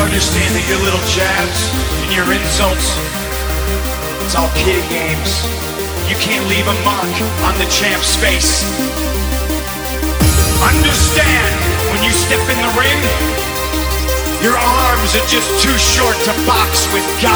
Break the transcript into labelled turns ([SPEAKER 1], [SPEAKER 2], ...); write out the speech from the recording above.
[SPEAKER 1] understand that your little jabs and your insults. It's all kiddie games. You can't leave a mark on the champ's face. Understand when you step in the ring, your arms are just too short to box with God.